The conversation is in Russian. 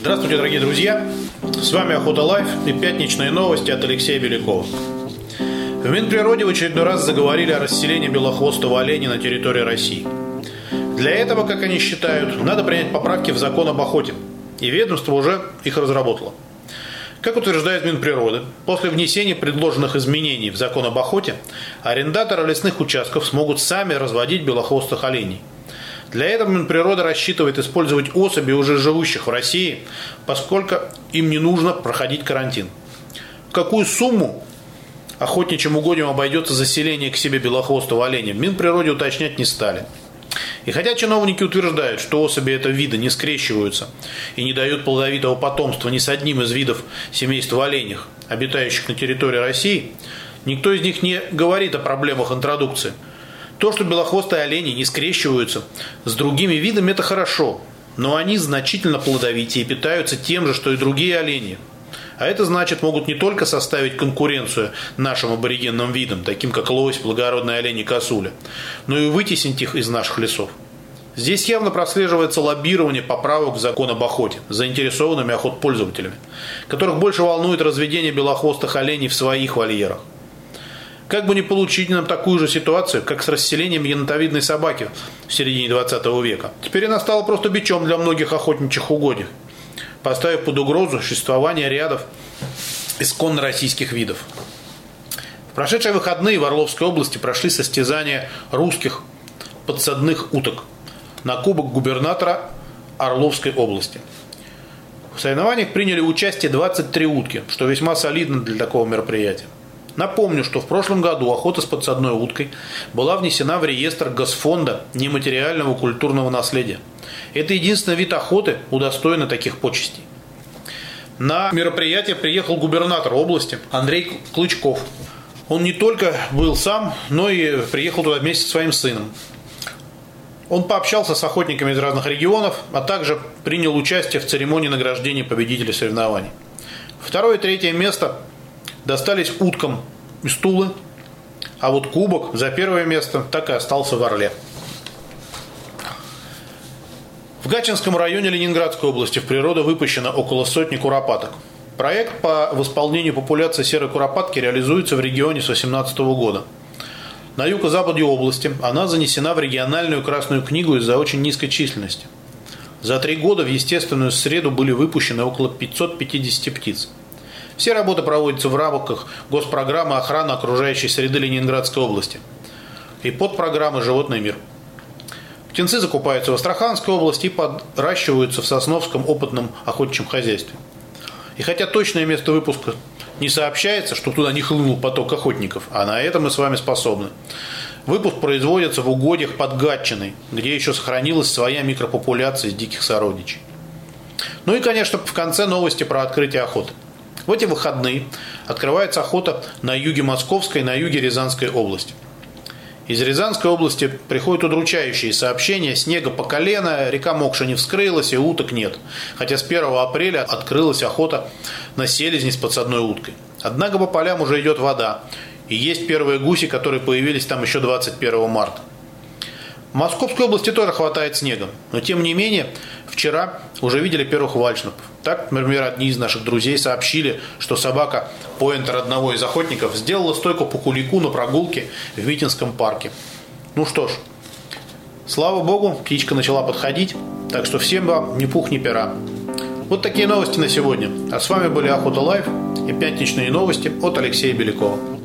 Здравствуйте, дорогие друзья! С вами Охота Life и пятничные новости от Алексея Белякова. В Минприроде в очередной раз заговорили о расселении белохвостого оленя на территории России. Для этого, как они считают, надо принять поправки в закон об охоте. И ведомство уже их разработало. Как утверждает Минприроды, после внесения предложенных изменений в закон об охоте, арендаторы лесных участков смогут сами разводить белохвостых оленей – для этого Минприрода рассчитывает использовать особи, уже живущих в России, поскольку им не нужно проходить карантин. Какую сумму охотничьим угодьям обойдется заселение к себе белохвостого оленя, Минприроде уточнять не стали. И хотя чиновники утверждают, что особи этого вида не скрещиваются и не дают плодовитого потомства ни с одним из видов семейства оленях, обитающих на территории России, никто из них не говорит о проблемах интродукции – то, что белохвостые олени не скрещиваются с другими видами, это хорошо, но они значительно плодовитее и питаются тем же, что и другие олени. А это значит, могут не только составить конкуренцию нашим аборигенным видам, таким как лось, благородные олени, косуля, но и вытеснить их из наших лесов. Здесь явно прослеживается лоббирование поправок в закон об охоте заинтересованными охотпользователями, которых больше волнует разведение белохвостых оленей в своих вольерах. Как бы не получить нам такую же ситуацию, как с расселением енотовидной собаки в середине 20 века. Теперь она стала просто бичом для многих охотничьих угодий, поставив под угрозу существование рядов исконно российских видов. В прошедшие выходные в Орловской области прошли состязания русских подсадных уток на кубок губернатора Орловской области. В соревнованиях приняли участие 23 утки, что весьма солидно для такого мероприятия. Напомню, что в прошлом году охота с подсадной уткой была внесена в реестр Госфонда нематериального культурного наследия. Это единственный вид охоты, удостоенный таких почестей. На мероприятие приехал губернатор области Андрей Клычков. Он не только был сам, но и приехал туда вместе со своим сыном. Он пообщался с охотниками из разных регионов, а также принял участие в церемонии награждения победителей соревнований. Второе и третье место достались уткам и стулы, а вот кубок за первое место так и остался в Орле. В Гатчинском районе Ленинградской области в природу выпущено около сотни куропаток. Проект по восполнению популяции серой куропатки реализуется в регионе с 2018 года. На юго-западе области она занесена в региональную Красную книгу из-за очень низкой численности. За три года в естественную среду были выпущены около 550 птиц. Все работы проводятся в рамках госпрограммы охраны окружающей среды Ленинградской области и подпрограммы «Животный мир». Птенцы закупаются в Астраханской области и подращиваются в Сосновском опытном охотничьем хозяйстве. И хотя точное место выпуска не сообщается, что туда не хлынул поток охотников, а на это мы с вами способны. Выпуск производится в угодьях под Гатчиной, где еще сохранилась своя микропопуляция из диких сородичей. Ну и, конечно, в конце новости про открытие охоты – в эти выходные открывается охота на юге Московской и на юге Рязанской области. Из Рязанской области приходят удручающие сообщения. Снега по колено, река Мокша не вскрылась и уток нет. Хотя с 1 апреля открылась охота на селезни с подсадной уткой. Однако по полям уже идет вода. И есть первые гуси, которые появились там еще 21 марта. В Московской области тоже хватает снега. Но тем не менее, вчера уже видели первых вальшнапов. Так, например, одни из наших друзей сообщили, что собака поинтер одного из охотников сделала стойку по кулику на прогулке в Митинском парке. Ну что ж, слава богу, птичка начала подходить, так что всем вам ни пух, ни пера. Вот такие новости на сегодня. А с вами были Охота Life и пятничные новости от Алексея Белякова.